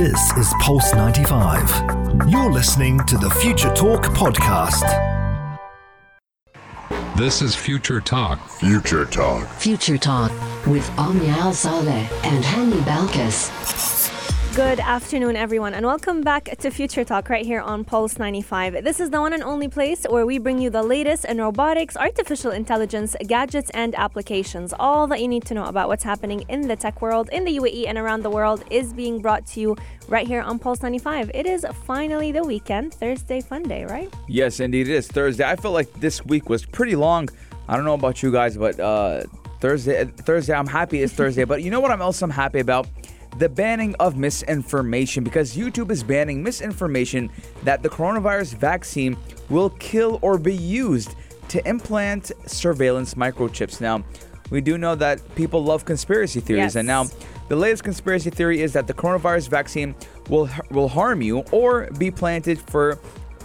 This is Pulse 95. You're listening to the Future Talk podcast. This is Future Talk. Future Talk. Future Talk with Omnia Al Saleh and Hani Balkis. Good afternoon, everyone, and welcome back to Future Talk right here on Pulse 95. This is the one and only place where we bring you the latest in robotics, artificial intelligence, gadgets, and applications. All that you need to know about what's happening in the tech world, in the UAE, and around the world is being brought to you right here on Pulse 95. It is finally the weekend, Thursday fun day, right? Yes, indeed, it is Thursday. I feel like this week was pretty long. I don't know about you guys, but uh, Thursday, Thursday, I'm happy it's Thursday. but you know what? I'm also happy about the banning of misinformation because YouTube is banning misinformation that the coronavirus vaccine will kill or be used to implant surveillance microchips. Now, we do know that people love conspiracy theories, Yes. and now the latest conspiracy theory is that the coronavirus vaccine will will harm you or be planted for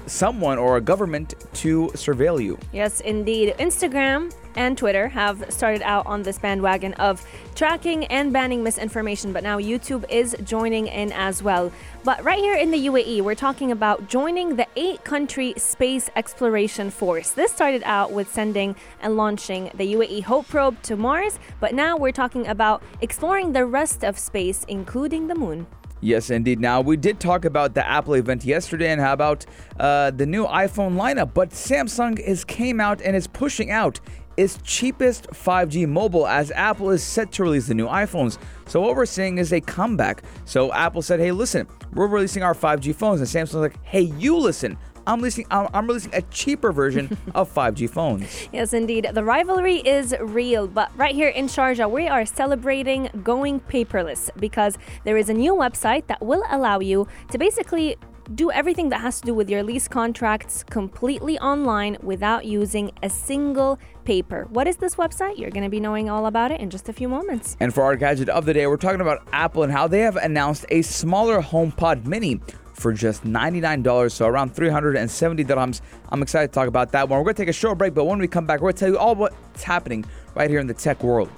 someone or a government to surveil you. Yes, indeed. Instagram and Twitter have started out on this bandwagon of tracking and banning misinformation, but now YouTube is joining in as well. But right here in the UAE, we're talking about joining the eight country space exploration force. This started out with sending and launching the UAE Hope probe to Mars, but now we're talking about exploring the rest of space, including the moon. Yes, indeed. Now, we did talk about the Apple event yesterday and how about uh, the new iPhone lineup, but Samsung is came out and is pushing out its cheapest 5G mobile as Apple is set to release the new iPhones. So what we're seeing is a comeback. So Apple said, "Hey, listen, we're releasing our 5G phones," and Samsung's like, "Hey, you listen." I'm releasing, I'm I'm releasing a cheaper version of 5G phones. Yes, indeed. The rivalry is real, but right here in Sharjah, we are celebrating going paperless because there is a new website that will allow you to basically do everything that has to do with your lease contracts completely online without using a single paper. What is this website? You're going to be knowing all about it in just a few moments. And for our gadget of the day, we're talking about Apple and how they have announced a smaller HomePod Mini for just $99, so around 370 dirhams. I'm excited to talk about that one. We're going to take a short break, but when we come back, we're going to tell you all what's happening right here in the tech world.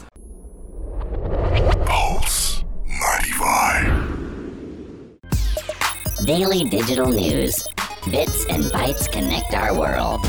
Pulse 95. Daily digital news. Bits and bytes connect our world.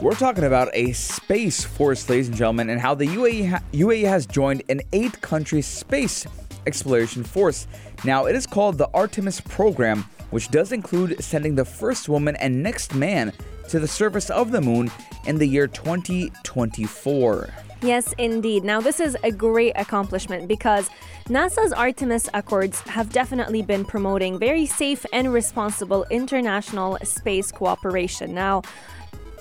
We're talking about a space force, ladies and gentlemen, and how the UAE, ha- UAE has joined an eight country space exploration force. Now, it is called the Artemis program, which does include sending the first woman and next man to the surface of the moon in the year 2024. Yes, indeed. Now, this is a great accomplishment because NASA's Artemis Accords have definitely been promoting very safe and responsible international space cooperation. Now,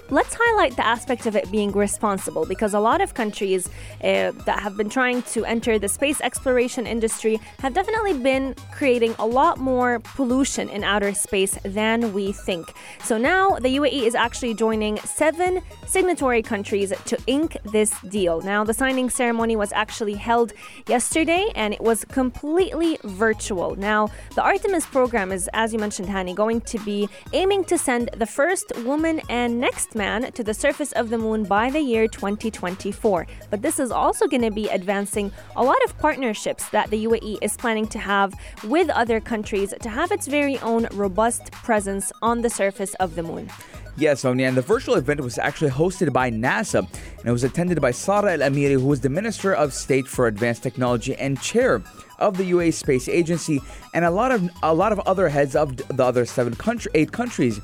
Let's highlight the aspect of it being responsible because a lot of countries uh, that have been trying to enter the space exploration industry have definitely been creating a lot more pollution in outer space than we think. So now the UAE is actually joining seven signatory countries to ink this deal. Now, the signing ceremony was actually held yesterday and it was completely virtual. Now, the Artemis program is, as you mentioned, Hani, going to be aiming to send the first woman and next man to the surface of the moon by the year 2024. But this is also going to be advancing a lot of partnerships that the UAE is planning to have with other countries to have its very own robust presence on the surface of the moon. Yes, Sonia, and the virtual event was actually hosted by NASA, and it was attended by Sarah Al Amiri, who is the Minister of State for Advanced Technology and Chair of the UAE Space Agency, and a lot of a lot of other heads of the other seven country, eight countries.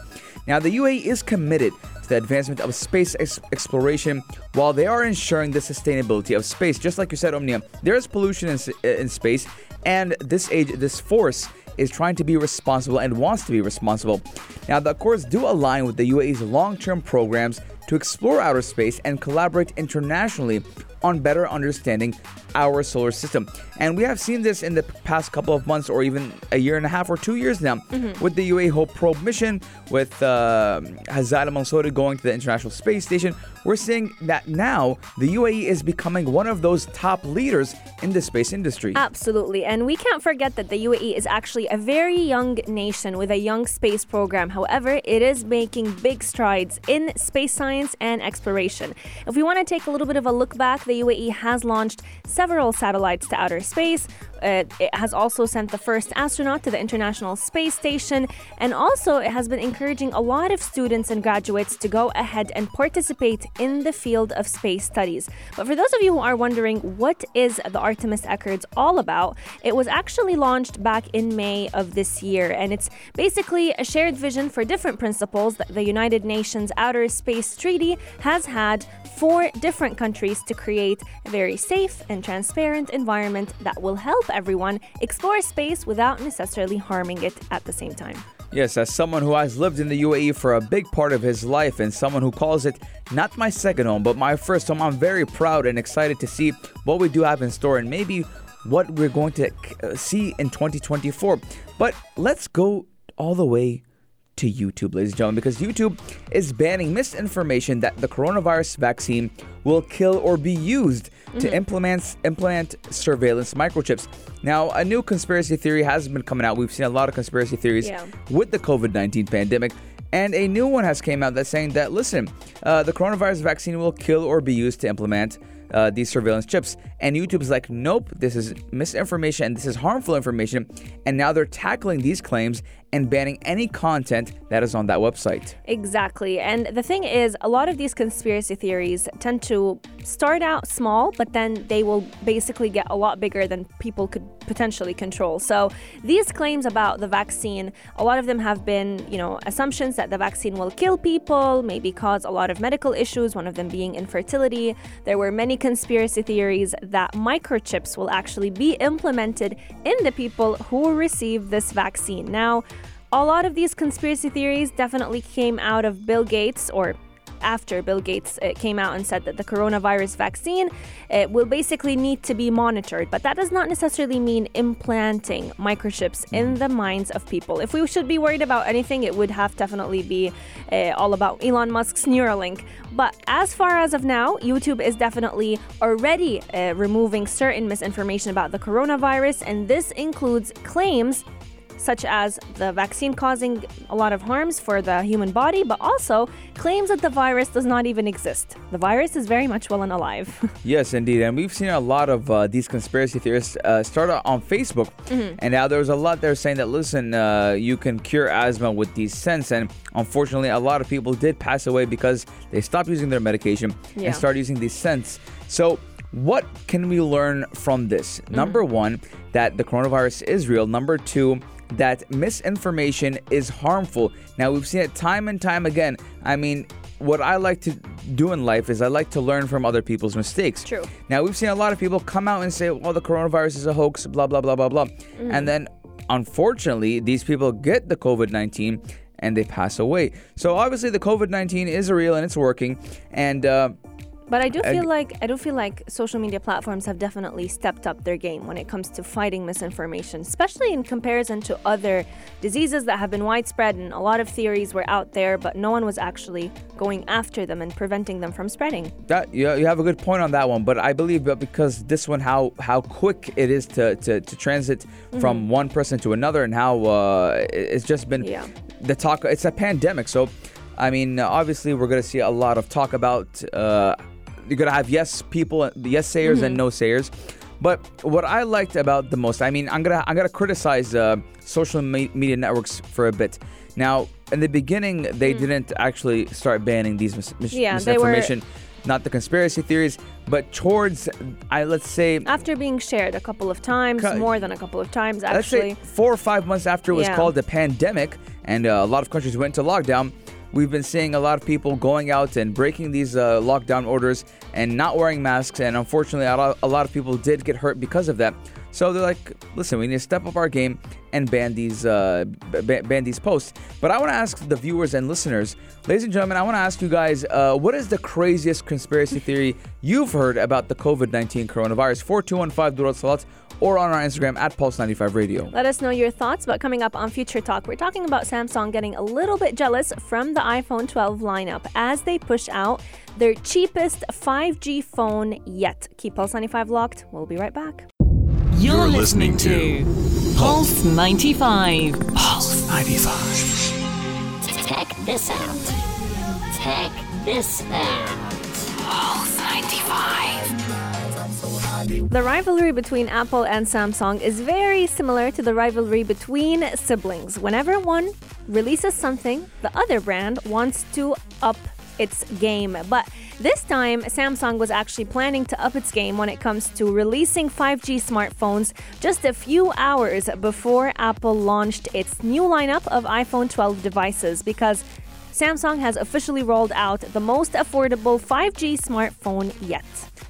Now, the UAE is committed the advancement of space ex- exploration while they are ensuring the sustainability of space. Just like you said, Omnia, there is pollution in, uh, in space, and this age, this force is trying to be responsible and wants to be responsible. Now, the Accords do align with the UAE's long term programs to explore outer space and collaborate internationally on better understanding our solar system. And we have seen this in the past couple of months or even a year and a half or two years now with the UAE Hope probe mission, with uh, Hazza Al Mansouri going to the International Space Station. We're seeing that now the UAE is becoming one of those top leaders in the space industry. Absolutely. And we can't forget that the UAE is actually a very young nation with a young space program. However, it is making big strides in space science and exploration. If we want to take a little bit of a look back, the UAE has launched several satellites to outer space. It has also sent the first astronaut to the International Space Station, and also it has been encouraging a lot of students and graduates to go ahead and participate in the field of space studies. But for those of you who are wondering what is the Artemis Accords all about, it was actually launched back in May of this year, and it's basically a shared vision for different principles that the United Nations Outer Space Treaty has had for different countries to create a very safe and transparent environment that will help everyone explore space without necessarily harming it at the same time. Yes, as someone who has lived in the UAE for a big part of his life and someone who calls it not my second home, but my first home, I'm very proud and excited to see what we do have in store and maybe what we're going to uh, see in 2024. But let's go all the way to YouTube, ladies and gentlemen, because YouTube is banning misinformation that the coronavirus vaccine will kill or be used to implement implement surveillance microchips. Now, a new conspiracy theory has been coming out. We've seen a lot of conspiracy theories Yeah. with the COVID 19 pandemic. And a new one has came out that's saying that listen, uh, the coronavirus vaccine will kill or be used to implement uh, these surveillance chips. And YouTube's like, nope, this is misinformation and this is harmful information. And now they're tackling these claims and banning any content that is on that website. Exactly. And the thing is, a lot of these conspiracy theories tend to start out small, but then they will basically get a lot bigger than people could potentially control. So these claims about the vaccine, a lot of them have been, you know, assumptions that the vaccine will kill people, maybe cause a lot of medical issues, one of them being infertility. There were many conspiracy theories that microchips will actually be implemented in the people who receive this vaccine. Now, a lot of these conspiracy theories definitely came out of Bill Gates or after Bill Gates uh, came out and said that the coronavirus vaccine uh, will basically need to be monitored. But that does not necessarily mean implanting microchips in the minds of people. If we should be worried about anything, it would have definitely be uh, all about Elon Musk's Neuralink. But as far as of now, YouTube is definitely already uh, removing certain misinformation about the coronavirus, and this includes claims such as the vaccine causing a lot of harms for the human body, but also claims that the virus does not even exist. The virus is very much well and alive. Yes, indeed. And we've seen a lot of uh, these conspiracy theorists uh, start on Facebook. And now there's a lot there saying that, listen, uh, you can cure asthma with these scents. And unfortunately, a lot of people did pass away because they stopped using their medication Yeah. and started using these scents. So, what can we learn from this? Number one, that the coronavirus is real. Number two, that misinformation is harmful. Now, we've seen it time and time again. I mean, what I like to do in life is I like to learn from other people's mistakes. True. Now, we've seen a lot of people come out and say, well, the coronavirus is a hoax, blah, blah, blah, blah, blah. And then, unfortunately, these people get the COVID 19 and they pass away. So, obviously, the COVID 19 is real and it's working. And, uh, But I do feel like I do feel like social media platforms have definitely stepped up their game when it comes to fighting misinformation, especially in comparison to other diseases that have been widespread and a lot of theories were out there, but no one was actually going after them and preventing them from spreading. That you, you have a good point on that one, but I believe that because this one how how quick it is to to, to transit from one person to another and how uh, it's just been Yeah. the talk. It's a pandemic, so I mean obviously we're gonna see a lot of talk about. Uh, you're gonna have yes people, yes sayers and no sayers. But what I liked about the most, I mean, I'm gonna I'm gonna criticize uh, social me- media networks for a bit. Now, in the beginning, they didn't actually start banning these mis- mis- Yeah, they were- misinformation not the conspiracy theories, but towards I let's say After being shared a couple of times, more than a couple of times actually. four or five months after it was Yeah. called the pandemic, and uh, a lot of countries went into lockdown. We've been seeing a lot of people going out and breaking these uh, lockdown orders and not wearing masks, and unfortunately, a lot, a lot of people did get hurt because of that. So they're like, "Listen, we need to step up our game and ban these uh, ban these posts." But I want to ask the viewers and listeners, ladies and gentlemen, I want to ask you guys, uh, what is the craziest conspiracy theory you've heard about the COVID nineteen coronavirus? Four two one five Durat Salat or on our Instagram at Pulse ninety five Radio. Let us know your thoughts. But coming up on Future Talk, we're talking about Samsung getting a little bit jealous from the iPhone 12 lineup as they push out their cheapest 5G phone yet. Keep Pulse 95 locked. We'll be right back. You're, You're listening, listening to Pulse 95. Pulse 95. Check this out. Check this out. Pulse 95. The rivalry between Apple and Samsung is very similar to the rivalry between siblings. Whenever one releases something, the other brand wants to up its game. But this time, Samsung was actually planning to up its game when it comes to releasing 5G smartphones just a few hours before Apple launched its new lineup of iPhone 12 devices because Samsung has officially rolled out the most affordable 5G smartphone yet.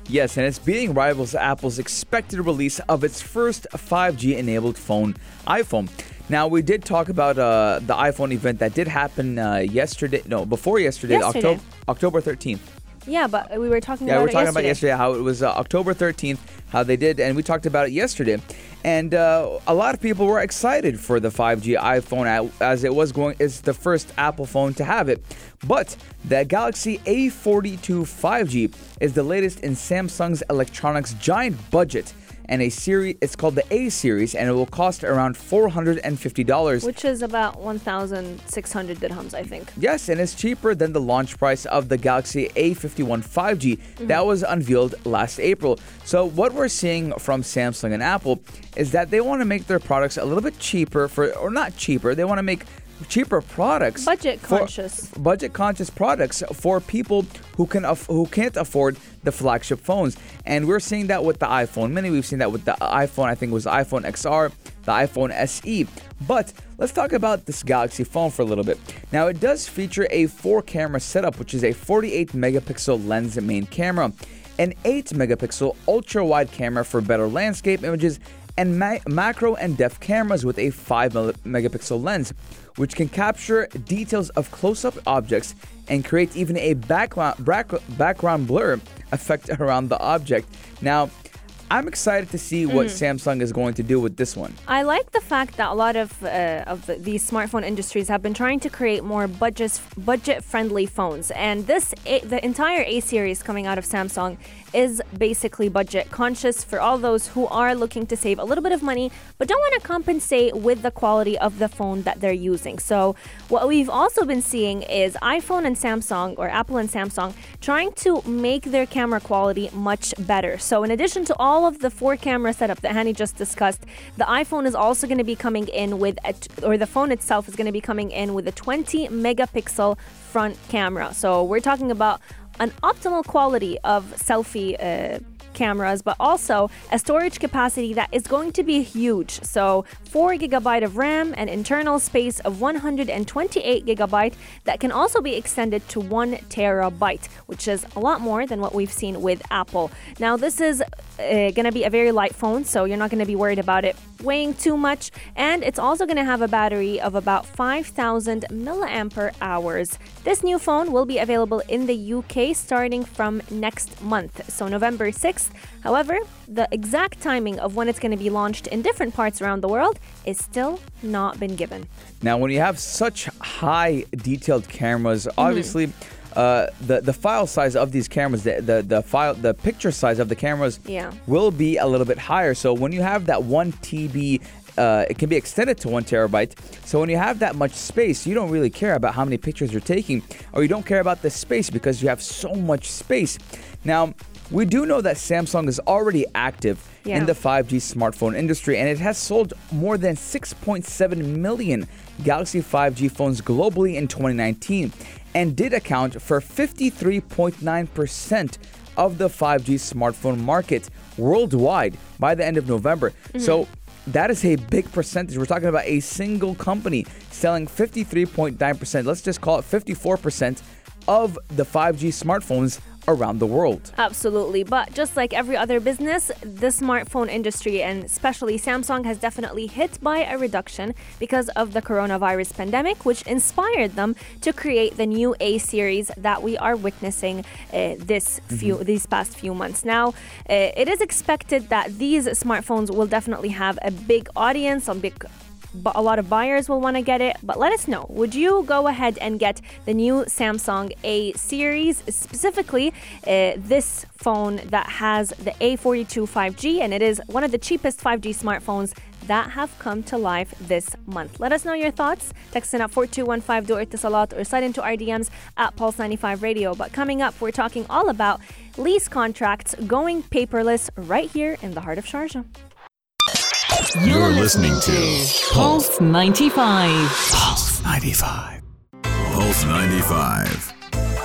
Yes, and it's beating rivals Apple's expected release of its first 5G enabled phone, iPhone. Now, we did talk about uh, the iPhone event that did happen uh, yesterday, no, before yesterday, Yesterday. October, October 13th. Yeah, but we were talking Yeah, about we were talking yesterday. about yesterday how it was uh, October 13th, how they did, and we talked about it yesterday. And uh, a lot of people were excited for the 5G iPhone as it was going. It's the first Apple phone to have it, but the Galaxy A42 5G is the latest in Samsung's electronics giant budget. And a series, it's called the A series, and it will cost around four hundred and fifty dollars. Which is about 1,600 dirhams, I think. Yes, and it's cheaper than the launch price of the Galaxy A51 5G mm-hmm. that was unveiled last April. So, what we're seeing from Samsung and Apple is that they want to make their products a little bit cheaper for or not cheaper, they want to make cheaper products Budget for- conscious. budget conscious products for people who can aff- who can't afford the flagship phones. And we're seeing that with the iPhone mini. We've seen that with the iPhone I think it was the iPhone XR the iPhone SE but let's talk about this Galaxy phone for a little bit. Now it does feature a four camera setup which is a 48 megapixel lens main camera an 8 megapixel ultra wide camera for better landscape images and ma- macro and depth cameras with a 5 megapixel lens, which can capture details of close up objects and create even a background, background blur effect around the object. Now, I'm excited to see what Samsung is going to do with this one. I like the fact that a lot of uh, of the, these smartphone industries have been trying to create more budget budget friendly phones, and this a, the entire A series coming out of Samsung is basically budget conscious for all those who are looking to save a little bit of money but don't want to compensate with the quality of the phone that they're using. So what we've also been seeing is iPhone and Samsung or Apple and Samsung trying to make their camera quality much better. So in addition to all of the four camera setup that Hani just discussed, the iPhone is also going to be coming in with a or the phone itself is going to be coming in with a 20 megapixel front camera. So we're talking about an optimal quality of selfie uh, cameras, but also a storage capacity that is going to be huge. So, 4 gigabyte of RAM and internal space of 128 gigabyte that can also be extended to 1 terabyte, which is a lot more than what we've seen with Apple. Now, this is uh, going to be a very light phone, so you're not going to be worried about it weighing too much, and it's also going to have a battery of about 5,000 milliampere hours. This new phone will be available in the UK starting from next month, so November 6th. However, the exact timing of when it's going to be launched in different parts around the world is still not been given. Now, when you have such high detailed cameras, mm-hmm. obviously. Uh, the the file size of these cameras, the, the the file, the picture size of the cameras, Yeah. will be a little bit higher. So when you have that one TB, uh, it can be extended to one terabyte. So when you have that much space, you don't really care about how many pictures you're taking, or you don't care about the space because you have so much space. Now we do know that Samsung is already active Yeah. in the 5G smartphone industry, and it has sold more than 6.7 million Galaxy 5G phones globally in 2019 and did account for 53.9% of the 5G smartphone market worldwide by the end of November. So mm-hmm. that is a big percentage. We're talking about a single company selling 53.9%. Let's just call it 54% of the 5G smartphones around the world. Absolutely. But just like every other business, the smartphone industry and especially Samsung has definitely hit by a reduction because of the coronavirus pandemic, which inspired them to create the new A series that we are witnessing uh, this few these past few months. Now, uh, it is expected that these smartphones will definitely have a big audience, a big a lot of buyers will want to get it. But let us know would you go ahead and get the new Samsung A series, specifically uh, this phone that has the A42 5G, and it is one of the cheapest 5G smartphones that have come to life this month. Let us know your thoughts. Text in at 4215 do or slide into our DMs at Pulse95 Radio. But coming up, we're talking all about lease contracts going paperless right here in the heart of Sharjah. You're listening to Pulse 95. Pulse 95. Pulse 95.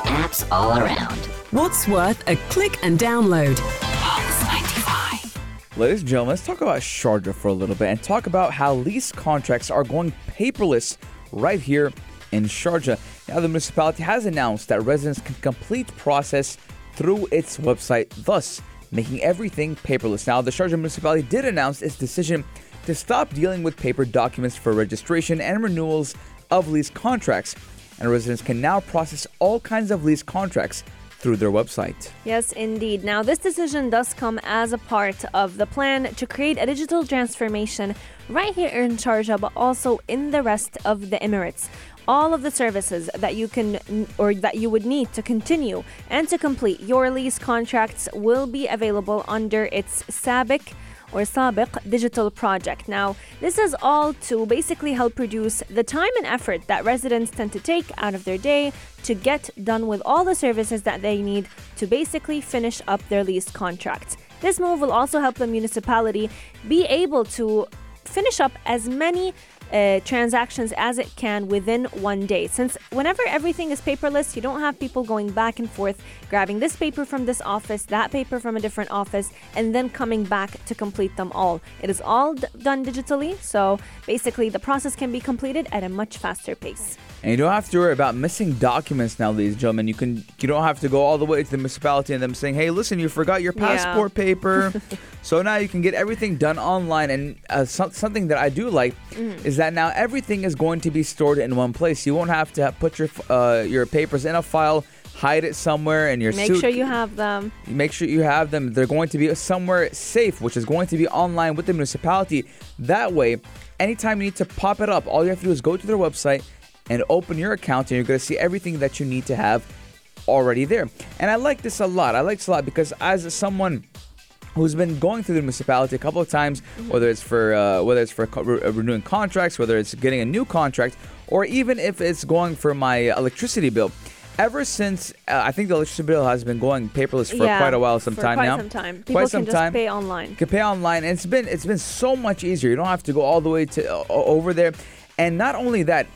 Apps all around. What's worth a click and download? Pulse 95. Ladies and gentlemen, let's talk about Sharjah for a little bit and talk about how lease contracts are going paperless right here in Sharjah. Now, the municipality has announced that residents can complete process through its website, thus making everything paperless. Now, the Sharjah municipality did announce its decision to stop dealing with paper documents for registration and renewals of lease contracts, and residents can now process all kinds of lease contracts through their website. Yes, indeed. Now, this decision does come as a part of the plan to create a digital transformation right here in Sharjah, but also in the rest of the Emirates. All of the services that you can or that you would need to continue and to complete your lease contracts will be available under its SABIC or Sabiq digital project. Now, this is all to basically help reduce the time and effort that residents tend to take out of their day to get done with all the services that they need to basically finish up their lease contracts. This move will also help the municipality be able to finish up as many uh, transactions as it can within one day. Since whenever everything is paperless, you don't have people going back and forth, grabbing this paper from this office, that paper from a different office, and then coming back to complete them all. It is all d- done digitally, so basically the process can be completed at a much faster pace. And you don't have to worry about missing documents now, ladies and gentlemen. You can you don't have to go all the way to the municipality and them saying, "Hey, listen, you forgot your Yeah. passport paper." so now you can get everything done online. And uh, so- something that I do like Mm. is that now everything is going to be stored in one place. You won't have to put your uh, your papers in a file, hide it somewhere in your Make suit. sure you have them. Make sure you have them. They're going to be somewhere safe, which is going to be online with the municipality. That way, anytime you need to pop it up, all you have to do is go to their website and open your account, and you're going to see everything that you need to have already there. And I like this a lot. I like this a lot because as someone who's been going through the municipality a couple of times, whether it's for uh, whether it's for co- re- uh, renewing contracts, whether it's getting a new contract, or even if it's going for my electricity bill. Ever since uh, I think the electricity bill has been going paperless for yeah, quite a while, some time quite now. some time. People quite can some just time. pay online. You can pay online, and it's been it's been so much easier. You don't have to go all the way to uh, over there, and not only that,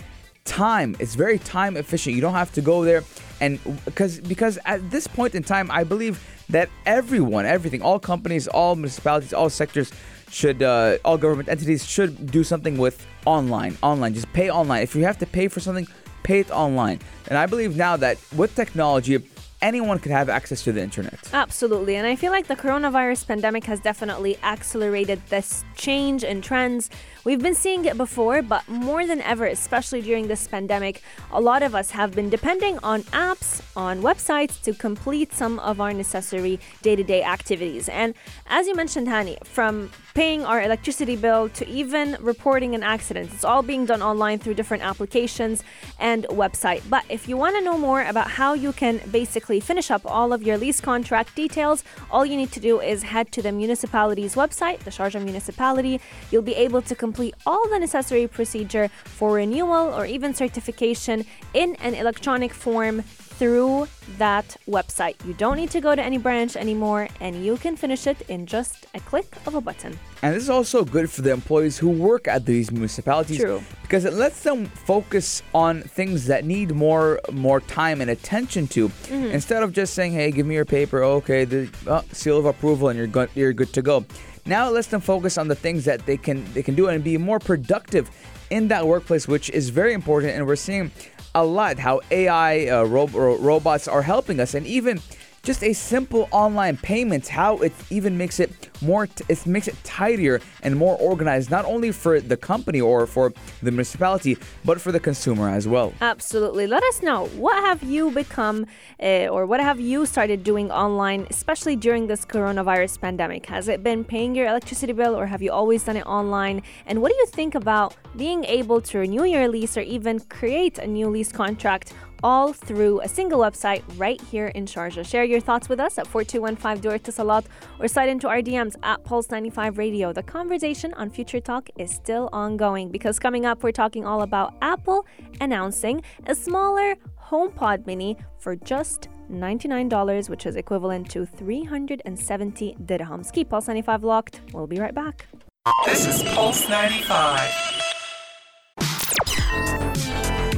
time. It's very time efficient. You don't have to go there, and because because at this point in time, I believe that everyone, everything, all companies, all municipalities, all sectors should, uh, all government entities should do something with online. Online, just pay online. If you have to pay for something, pay it online. And I believe now that with technology, anyone can have access to the internet. Absolutely. And I feel like the coronavirus pandemic has definitely accelerated this change in trends. We've been seeing it before, but more than ever, especially during this pandemic, a lot of us have been depending on apps, on websites to complete some of our necessary day to day activities. And as you mentioned, Hani, from paying our electricity bill to even reporting an accident, it's all being done online through different applications and website. But if you want to know more about how you can basically finish up all of your lease contract details, all you need to do is head to the municipality's website, the Sharjah municipality. You'll be able to complete all the necessary procedure for renewal or even certification in an electronic form through that website. You don't need to go to any branch anymore and you can finish it in just a click of a button. And this is also good for the employees who work at these municipalities True. because it lets them focus on things that need more more time and attention to Mm-hmm. instead of just saying, "Hey, give me your paper." Okay, the uh, seal of approval and you're good you're good to go. Now it lets them focus on the things that they can they can do and be more productive in that workplace, which is very important. And we're seeing a lot how AI uh, ro- ro- robots are helping us, and even just a simple online payment, how it even makes it more, t- it makes it tidier and more organized, not only for the company or for the municipality, but for the consumer as well. Absolutely. Let us know what have you become uh, or what have you started doing online, especially during this coronavirus pandemic? Has it been paying your electricity bill or have you always done it online? And what do you think about being able to renew your lease or even create a new lease contract all through a single website right here in Sharjah. Share your thoughts with us at 4215 Door Salat or slide into our DMs at Pulse95 Radio. The conversation on Future Talk is still ongoing because coming up, we're talking all about Apple announcing a smaller HomePod Mini for just $99, which is equivalent to 370 dirhams. Keep Pulse 95 locked. We'll be right back. This is Pulse 95.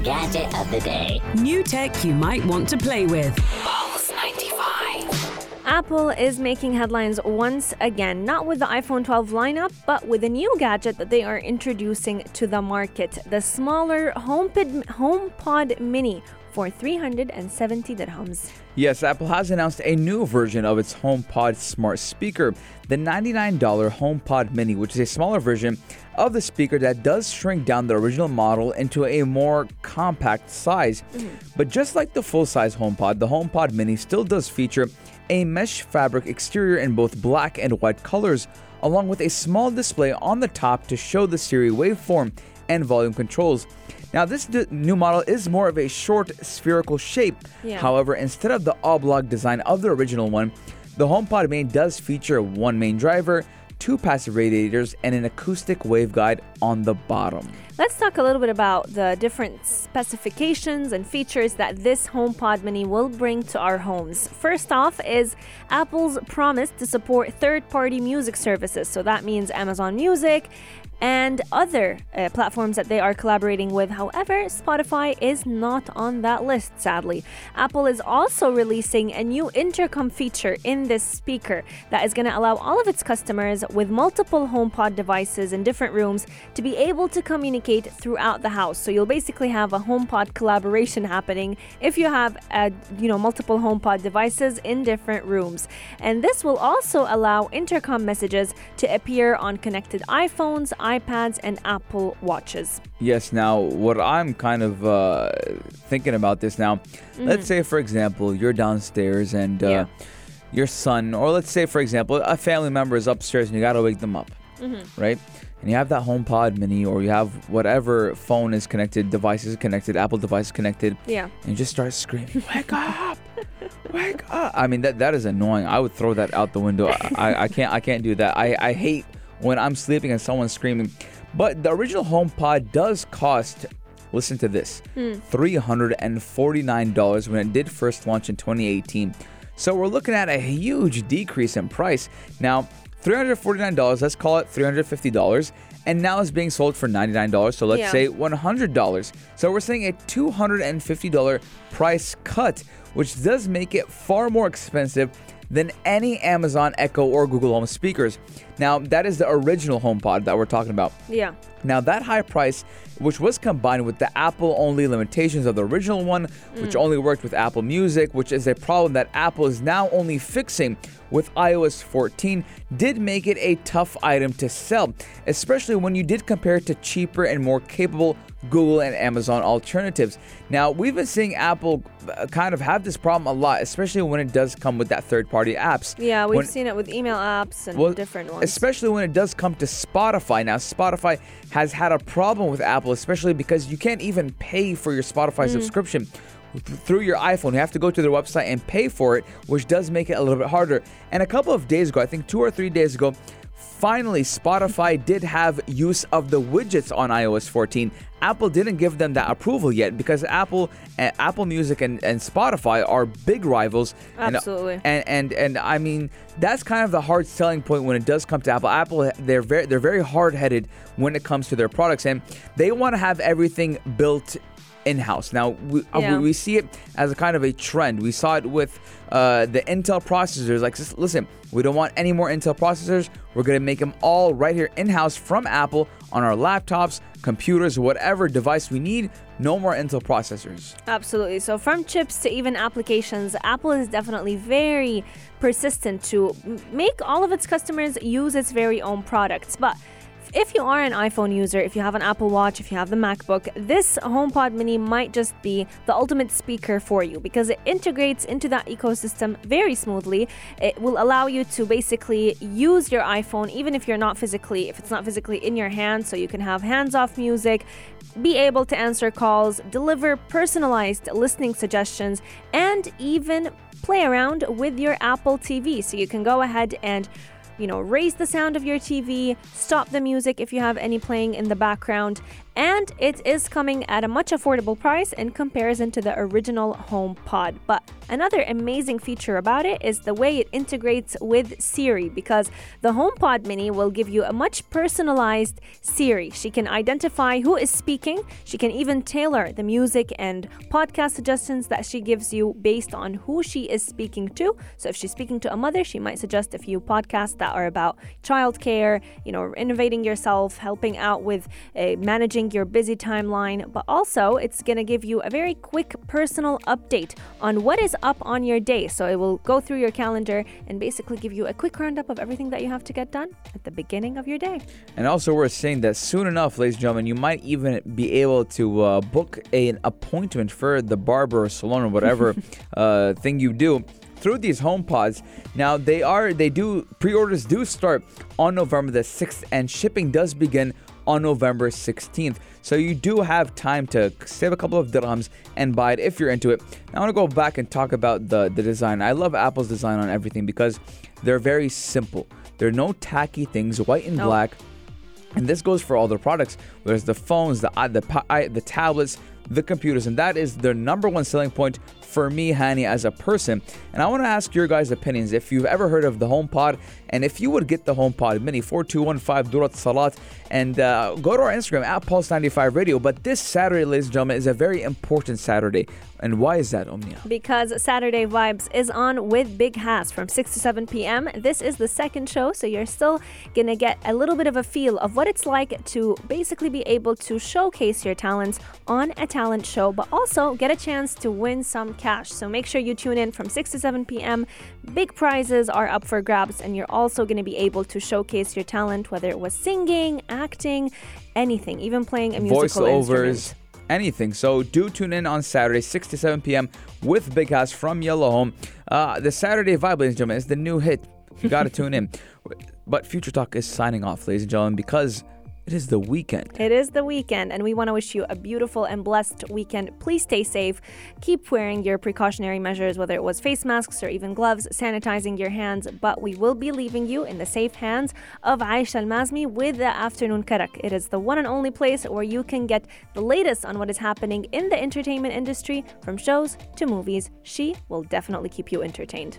Gadget of the day. New tech you might want to play with. Pulse 95. Apple is making headlines once again, not with the iPhone 12 lineup, but with a new gadget that they are introducing to the market the smaller HomePod, HomePod Mini for 370 dirhams. Yes, Apple has announced a new version of its HomePod smart speaker, the $99 HomePod Mini, which is a smaller version of the speaker that does shrink down the original model into a more compact size. Mm-hmm. But just like the full size HomePod, the HomePod Mini still does feature a mesh fabric exterior in both black and white colors, along with a small display on the top to show the Siri waveform and volume controls. Now, this d- new model is more of a short spherical shape. Yeah. However, instead of the oblong design of the original one, the HomePod Mini does feature one main driver, two passive radiators, and an acoustic waveguide on the bottom. Let's talk a little bit about the different specifications and features that this HomePod Mini will bring to our homes. First off is Apple's promise to support third-party music services. So that means Amazon Music and other uh, platforms that they are collaborating with. However, Spotify is not on that list, sadly. Apple is also releasing a new intercom feature in this speaker that is going to allow all of its customers with multiple HomePod devices in different rooms to be able to communicate throughout the house. So you'll basically have a HomePod collaboration happening if you have, uh, you know, multiple HomePod devices in different rooms. And this will also allow intercom messages to appear on connected iPhones, iPads, and Apple Watches. Yes, now what I'm kind of uh, thinking about this now, let's say for example, you're downstairs and uh, Yeah. your son, or let's say for example, a family member is upstairs and you gotta wake them up, right? And you have that HomePod Mini, or you have whatever phone is connected, device is connected, Apple device is connected, Yeah. and you just start screaming, "Wake up! Wake up!" I mean that that is annoying. I would throw that out the window. I, I, I can't I can't do that. I, I hate when I'm sleeping and someone's screaming. But the original HomePod does cost. Listen to this: hmm. three hundred and forty-nine dollars when it did first launch in 2018. So we're looking at a huge decrease in price. Now, $349, let's call it $350, and now it's being sold for $99. So let's Yeah. say $100. So we're seeing a $250 price cut, which does make it far more expensive than any Amazon Echo or Google Home speakers. Now, that is the original HomePod that we're talking about. Yeah. Now, that high price, which was combined with the Apple only limitations of the original one, which only worked with Apple Music, which is a problem that Apple is now only fixing with iOS 14, did make it a tough item to sell, especially when you did compare it to cheaper and more capable Google and Amazon alternatives. Now, we've been seeing Apple uh, kind of have this problem a lot, especially when it does come with that third party apps. Yeah, we've When- seen it with email apps and well, different ones. Especially when it does come to Spotify. Now, Spotify has had a problem with Apple, especially because you can't even pay for your Spotify hmm. subscription through your iPhone. You have to go to their website and pay for it, which does make it a little bit harder. And a couple of days ago, I think two or three days ago, finally Spotify did have use of the widgets on iOS 14. Apple didn't give them that approval yet because Apple, uh, Apple Music, and, and Spotify are big rivals. And- Absolutely. and and and I mean that's kind of the hard selling point when it does come to Apple. Apple they're very they're very hard headed when it comes to their products, and they want to have everything built in house. Now we, uh, Yeah. we we see it as a kind of a trend. We saw it with uh, the Intel processors. Like just listen, we don't want any more Intel processors. We're gonna make them all right here in house from Apple on our laptops, computers, whatever device we need. No more Intel processors. Absolutely. So, from chips to even applications, Apple is definitely very persistent to make all of its customers use its very own products. But if you are an iPhone user, if you have an Apple Watch, if you have the MacBook, this HomePod Mini might just be the ultimate speaker for you because it integrates into that ecosystem very smoothly. It will allow you to basically use your iPhone even if you're not physically, if it's not physically in your hand, so you can have hands-off music, be able to answer calls, deliver personalized listening suggestions, and even play around with your Apple TV. So you can go ahead and you know, raise the sound of your TV, stop the music if you have any playing in the background, and it is coming at a much affordable price in comparison to the original HomePod. But another amazing feature about it is the way it integrates with Siri because the HomePod Mini will give you a much personalized Siri. She can identify who is speaking, she can even tailor the music and podcast suggestions that she gives you based on who she is speaking to. So if she's speaking to a mother, she might suggest a few podcasts that are about childcare, you know, innovating yourself, helping out with uh, managing your busy timeline, but also it's going to give you a very quick personal update on what is up on your day. So it will go through your calendar and basically give you a quick roundup of everything that you have to get done at the beginning of your day. And also, we're saying that soon enough, ladies and gentlemen, you might even be able to uh, book an appointment for the barber or salon or whatever uh, thing you do through these home pods. Now they are they do pre-orders do start on November the 6th and shipping does begin on November 16th. So you do have time to save a couple of dirhams and buy it if you're into it. Now I want to go back and talk about the, the design. I love Apple's design on everything because they're very simple. There are no tacky things, white and black. And this goes for all their products, whether it's the phones, the the the tablets, the computers, and that is their number one selling point for me, Hani, as a person. And I want to ask your guys' opinions if you've ever heard of the HomePod and if you would get the HomePod Mini 4215 Durat Salat and uh, go to our Instagram at Pulse95 Radio. But this Saturday, ladies and gentlemen, is a very important Saturday. And why is that, Omnia? Because Saturday Vibes is on with Big Hass from 6 to 7 p.m. This is the second show, so you're still going to get a little bit of a feel of what it's like to basically be able to showcase your talents on a talent show, but also get a chance to win some cash. So make sure you tune in from 6 to 7 p.m. Big prizes are up for grabs, and you're also going to be able to showcase your talent, whether it was singing, acting, anything, even playing a musical Voiceovers. instrument anything. So do tune in on Saturday, 6 to 7 p.m. with Big House from Yellow Home. Uh, the Saturday Vibe, ladies and gentlemen, is the new hit. You got to tune in. But Future Talk is signing off, ladies and gentlemen, because it is the weekend. It is the weekend, and we want to wish you a beautiful and blessed weekend. Please stay safe. Keep wearing your precautionary measures, whether it was face masks or even gloves, sanitizing your hands. But we will be leaving you in the safe hands of Aisha Al Mazmi with the Afternoon Karak. It is the one and only place where you can get the latest on what is happening in the entertainment industry, from shows to movies. She will definitely keep you entertained.